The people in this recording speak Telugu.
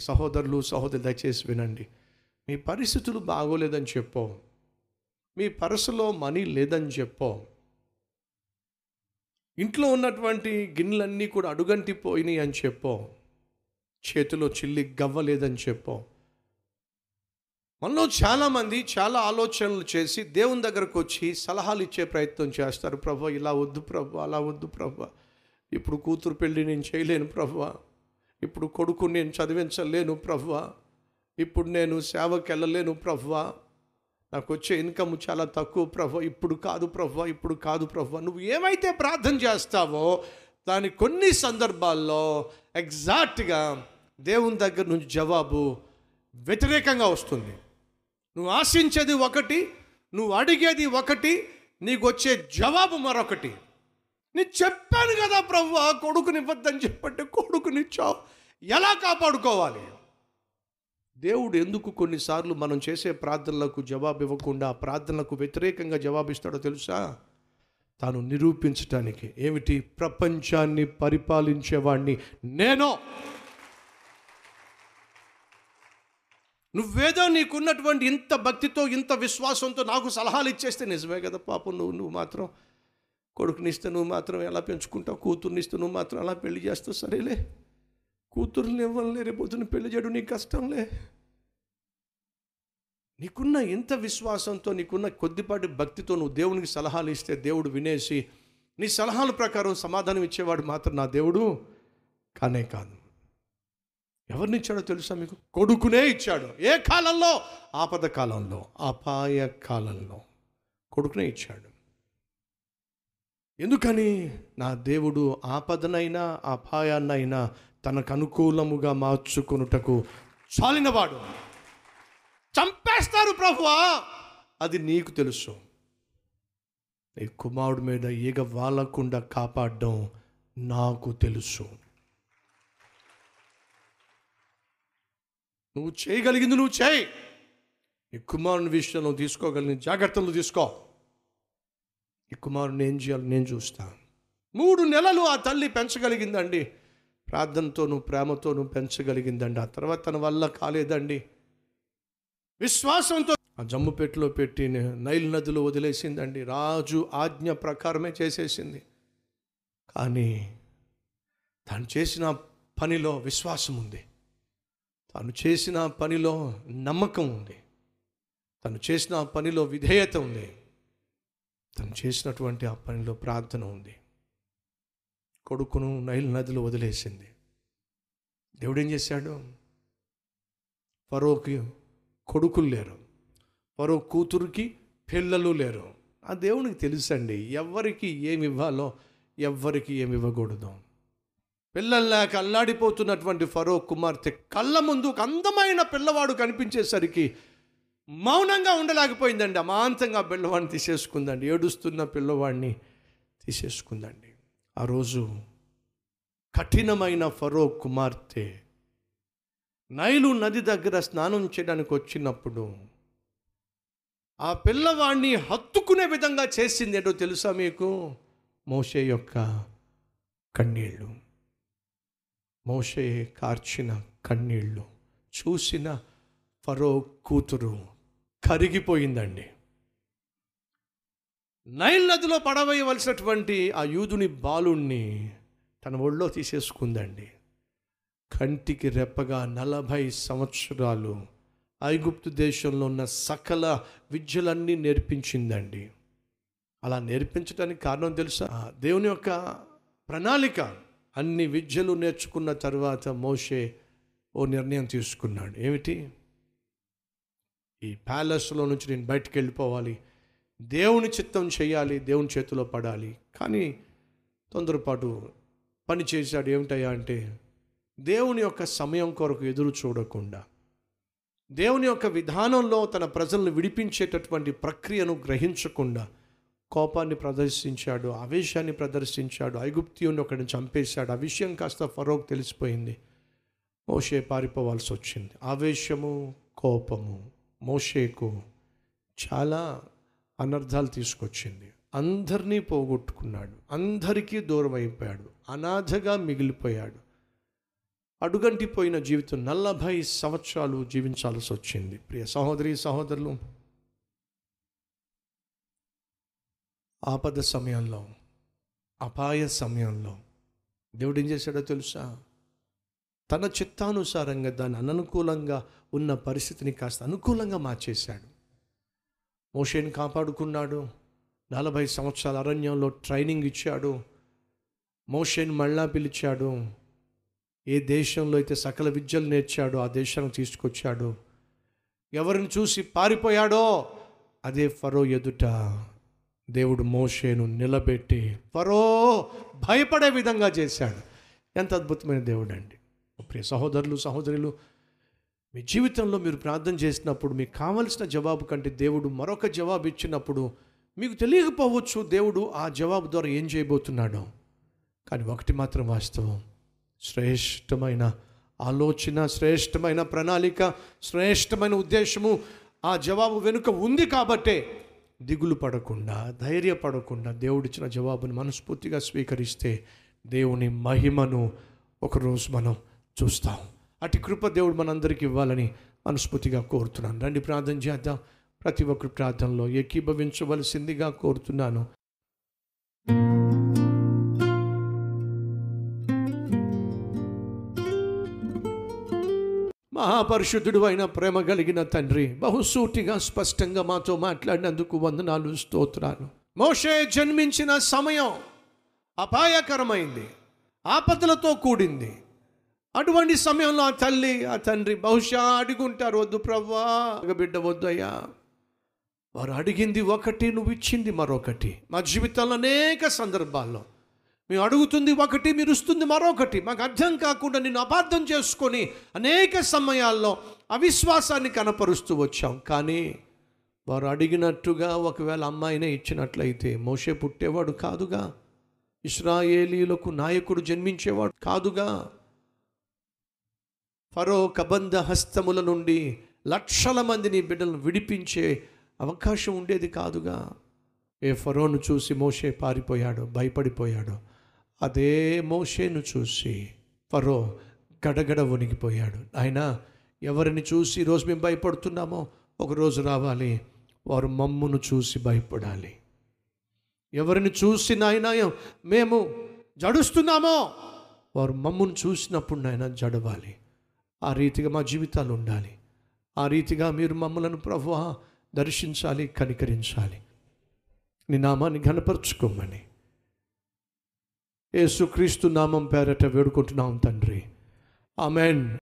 సహోదరులు సహోదరు దయచేసి వినండి. మీ పరిస్థితులు బాగోలేదని చెప్పో. మీ పర్సులో మనీ లేదని చెప్పో. ఇంట్లో ఉన్నటువంటి గిన్నెలన్నీ కూడా అడుగంటి పోయినాయి అని చెప్పో. చేతిలో చిల్లి గవ్వ లేదని చెప్పో. మనలో చాలామంది చాలా ఆలోచనలు చేసి దేవుని దగ్గరకు వచ్చి సలహాలు ఇచ్చే ప్రయత్నం చేస్తారు. ప్రభు ఇలా వద్దు ప్రభు అలా వద్దు ప్రభు. ఇప్పుడు కూతురు పెళ్ళి నేను చేయలేను ప్రభు. ఇప్పుడు కొడుకు నేను చదివించలేను ప్రభువ ఇప్పుడు నేను సేవకి వెళ్ళలేను ప్రభు నాకు వచ్చే ఇన్కమ్ చాలా తక్కువ ప్రభు ఇప్పుడు కాదు ప్రభు ఇప్పుడు కాదు ప్రభు నువ్వు ఏమైతే ప్రార్థన చేస్తావో దాని కొన్ని సందర్భాల్లో ఎగ్జాక్ట్గా దేవుని దగ్గర నుంచి జవాబు వ్యతిరేకంగా వస్తుంది. నువ్వు ఆశించేది ఒకటి నువ్వు అడిగేది ఒకటి నీకు వచ్చే జవాబు మరొకటి. నేను చెప్పాను కదా ప్రభు కొడుకునివ్వద్దని చెప్పంటే కొడుకునిచ్చావు. ఎలా కాపాడుకోవాలి? దేవుడు ఎందుకు కొన్నిసార్లు మనం చేసే ప్రార్థనలకు జవాబు ఇవ్వకుండా ప్రార్థనలకు వ్యతిరేకంగా జవాబిస్తాడో తెలుసా? తాను నిరూపించటానికి. ఏమిటి? ప్రపంచాన్ని పరిపాలించేవాణ్ణి నేను. నువ్వేదో నీకున్నటువంటి ఇంత భక్తితో ఇంత విశ్వాసంతో నాకు సలహాలు ఇచ్చేస్తే నిజమే కదా పాపం నువ్వు నువ్వు మాత్రం. కొడుకునిస్తే నువ్వు మాత్రం ఎలా పెంచుకుంటావు కూతుర్నిస్తే నువ్వు మాత్రం అలా పెళ్ళి చేస్తావు సరేలే. కూతుర్ని ఇవ్వలే రేపొద్దున పెళ్ళి చేయడం నీకు కష్టంలే. నీకున్న ఇంత విశ్వాసంతో నీకున్న కొద్దిపాటి భక్తితో నువ్వు దేవునికి సలహాలు ఇస్తే దేవుడు వినేసి నీ సలహాల ప్రకారం సమాధానం ఇచ్చేవాడు మాత్రం నా దేవుడు కానే కాదు. ఎవరినిచ్చాడో తెలుసా మీకు? కొడుకునే ఇచ్చాడు. ఏ కాలంలో? ఆపద కాలంలో అపాయ కాలంలో కొడుకునే ఇచ్చాడు. ఎందుకని? నా దేవుడు ఆపదనైనా అపాయాన్నైనా తనకు అనుకూలముగా మార్చుకొనుటకు చాలినవాడు. చంపేస్తారు ప్రభువా! అది నీకు తెలుసు. నీ కుమారుడి మీద ఈగ వాలకుండా కాపాడడం నాకు తెలుసు. నువ్వు చేయగలిగింది నువ్వు చేయి. నీ కుమారుని విషయంలో తీసుకోగలిగిన జాగ్రత్తలు తీసుకో. ఈ కుమారుని ఏం చేయాలి నేను చూస్తాను మూడు నెలలు ఆ తల్లి పెంచగలిగిందండి. ప్రార్థనతోనూ ప్రేమతోనూ పెంచగలిగిందండి. ఆ తర్వాత తన వల్ల కాలేదండి. విశ్వాసంతో ఆ జమ్ము పెట్టి నైల్ నదిలో వదిలేసిందండి. రాజు ఆజ్ఞ ప్రకారమే చేసేసింది. కానీ తాను చేసిన పనిలో విశ్వాసం ఉంది. తాను చేసిన పనిలో నమ్మకం ఉంది. తను చేసిన పనిలో విధేయత ఉంది. తను చేసినటువంటి ఆ పనిలో ప్రార్థన ఉంది. కొడుకును నైల్ నదిలో వదిలేసింది. దేవుడు ఏం చేశాడు? ఫరోకి కొడుకులు లేరు. ఫరో కూతురికి పిల్లలు లేరు. ఆ దేవునికి తెలుసండి ఎవరికి ఏమి ఇవ్వాలో ఎవ్వరికి ఏమి ఇవ్వకూడదు. పిల్లలు లేక అల్లాడిపోతున్నటువంటి ఫరో కుమార్తె కళ్ళ ముందు ఒక అందమైన పిల్లవాడు కనిపించేసరికి మౌనంగా ఉండలేకపోయిందండి. అమాంతంగా పిల్లవాడిని తీసేసుకుందండి. ఏడుస్తున్న పిల్లవాడిని తీసేసుకుందండి. ఆ రోజు కఠినమైన ఫరో కుమార్తె నైలు నది దగ్గర స్నానం చేయడానికి వచ్చినప్పుడు ఆ పిల్లవాడిని హత్తుకునే విధంగా చేసింది ఏంటో తెలుసా మీకు? మోషే యొక్క కన్నీళ్ళు. మోషే కార్చిన కన్నీళ్ళు. చూసిన ఫరో కూతురు కరిగిపోయిందండి. నైల్ నదిలో పడవేయవలసినటువంటి ఆ యూదుని బాలుణ్ణి తన ఒళ్ళో తీసేసుకుందండి. కంటికి రెప్పగా నలభై సంవత్సరాలు ఐగుప్తు దేశంలో ఉన్న సకల విద్యలన్నీ నేర్పించిందండి. అలా నేర్పించడానికి కారణం తెలుసా? ఆ దేవుని యొక్క ప్రణాళిక అన్ని విద్యలు నేర్చుకున్న తర్వాత మోషే ఓ నిర్ణయం తీసుకున్నాడు. ఏమిటి? ఈ ప్యాలెస్లో నుంచి నేను బయటికి వెళ్ళిపోవాలి. దేవుని చిత్తం చేయాలి దేవుని చేతిలో పడాలి. కానీ తొందరపాటు పని చేశాడు ఏమిటయ్యా అంటే దేవుని యొక్క సమయం కొరకు ఎదురు చూడకుండా దేవుని యొక్క విధానంలో తన ప్రజలను విడిపించేటటువంటి ప్రక్రియను గ్రహించకుండా కోపాన్ని ప్రదర్శించాడు ఆవేశాన్ని ప్రదర్శించాడు ఐగుప్తియుని ఒకడిని చంపేశాడు. ఆ విషయం కాస్త ఫరోక్ తెలిసిపోయింది. మోషే పారిపోవాల్సి వచ్చింది. ఆవేశము కోపము. మోషేకు చాలా అనర్థాలు తీసుకొచ్చింది. అందరినీ పోగొట్టుకున్నాడు. అందరికీ దూరం అయిపోయాడు అనాథగా మిగిలిపోయాడు. అడుగంటిపోయిన జీవితం నలభై సంవత్సరాలు జీవించాల్సి వచ్చింది. ప్రియ సహోదరి సహోదరులు ఆపద సమయంలో అపాయ సమయంలో దేవుడు ఏం చేశాడో తెలుసా? తన చిత్తానుసారంగా దాన్ని అననుకూలంగా ఉన్న పరిస్థితిని కాస్త అనుకూలంగా మార్చేశాడు. మోషేని కాపాడుకున్నాడు. నలభై సంవత్సరాల అరణ్యంలో ట్రైనింగ్ ఇచ్చాడు. మోషేని మళ్ళా పిలిచాడు. ఏ దేశంలో అయితే సకల విద్యలు నేర్చాడో ఆ దేశానికి తీసుకొచ్చాడు. ఎవరిని చూసి పారిపోయాడో అదే ఫరో ఎదుట దేవుడు మోషేను నిలబెట్టి ఫరో భయపడే విధంగా చేశాడు. ఎంత అద్భుతమైన దేవుడు అండి ప్రియ సహోదరులు సహోదరులు మీ జీవితంలో మీరు ప్రార్థన చేసినప్పుడు మీకు కావలసిన జవాబు కంటే దేవుడు మరొక జవాబు ఇచ్చినప్పుడు మీకు తెలియకపోవచ్చు దేవుడు ఆ జవాబు ద్వారా ఏం చేయబోతున్నాడో. కానీ ఒకటి మాత్రం వాస్తవం. శ్రేష్టమైన ఆలోచన శ్రేష్టమైన ప్రణాళిక శ్రేష్టమైన ఉద్దేశము ఆ జవాబు వెనుక ఉంది కాబట్టే దిగులు పడకుండా ధైర్యపడకుండా దేవుడిచ్చిన జవాబుని మనస్ఫూర్తిగా స్వీకరిస్తే దేవుని మహిమను ఒకరోజు మనం చూస్తాం. అటు కృప దేవుడు మనందరికీ ఇవ్వాలని మనస్ఫూర్తిగా కోరుతున్నాను. రండి ప్రార్థన చేద్దాం. ప్రతి ఒక్కరి ప్రార్థనలో ఏకీభవించవలసిందిగా కోరుతున్నాను. మహాపరిశుద్ధుడు అయిన ప్రేమ కలిగిన తండ్రి బహుసూటిగా స్పష్టంగా మాతో మాట్లాడినందుకు వందనాలు స్తోత్రాలు. మోషే జన్మించిన సమయం అపాయకరమైంది ఆపదలతో కూడింది. అటువంటి సమయంలో ఆ తల్లి ఆ తండ్రి బహుశా అడుగుంటారు వద్దు ప్రవ్వా బిడ్డ వద్దయ్యా. వారు అడిగింది ఒకటి నువ్వు ఇచ్చింది మరొకటి. మా జీవితంలో అనేక సందర్భాల్లో మేము అడుగుతుంది ఒకటి మీరు ఇస్తుంది మరొకటి. మాకు అర్థం కాకుండా నిన్ను అపార్థం చేసుకొని అనేక సమయాల్లో అవిశ్వాసాన్ని కనపరుస్తూ వచ్చాం. కానీ వారు అడిగినట్టుగా ఒకవేళ అమ్మాయినే ఇచ్చినట్లయితే మోషే పుట్టేవాడు కాదుగా. ఇస్రాయేలీలకు నాయకుడు జన్మించేవాడు కాదుగా. ఫరో కబంధ హస్తముల నుండి లక్షల మందిని బిడ్డలను విడిపించే అవకాశం ఉండేది కాదుగా. ఏ ఫరోను చూసి మోషే పారిపోయాడు భయపడిపోయాడు అదే మోషేను చూసి ఫరో గడగడ వణిగిపోయాడు. ఆయన ఎవరిని చూసి ఈరోజు మేము భయపడుతున్నామో ఒకరోజు రావాలి. వారు మమ్మును చూసి భయపడాలి. ఎవరిని చూసి నాయన మేము జడుస్తున్నామో? వారు మమ్మును చూసినప్పుడు నాయన జడవాలి. ఆ రీతిగా మా జీవితాలు ఉండాలి. ఆ రీతిగా మీరు మమ్మలను ప్రభు దర్శించాలి కనికరించాలి. నీ నామాన్ని ఘనపరచుకోమని. యేసుక్రీస్తు నామం పేరట వేడుకుంటున్నాం తండ్రి. ఆమెన్.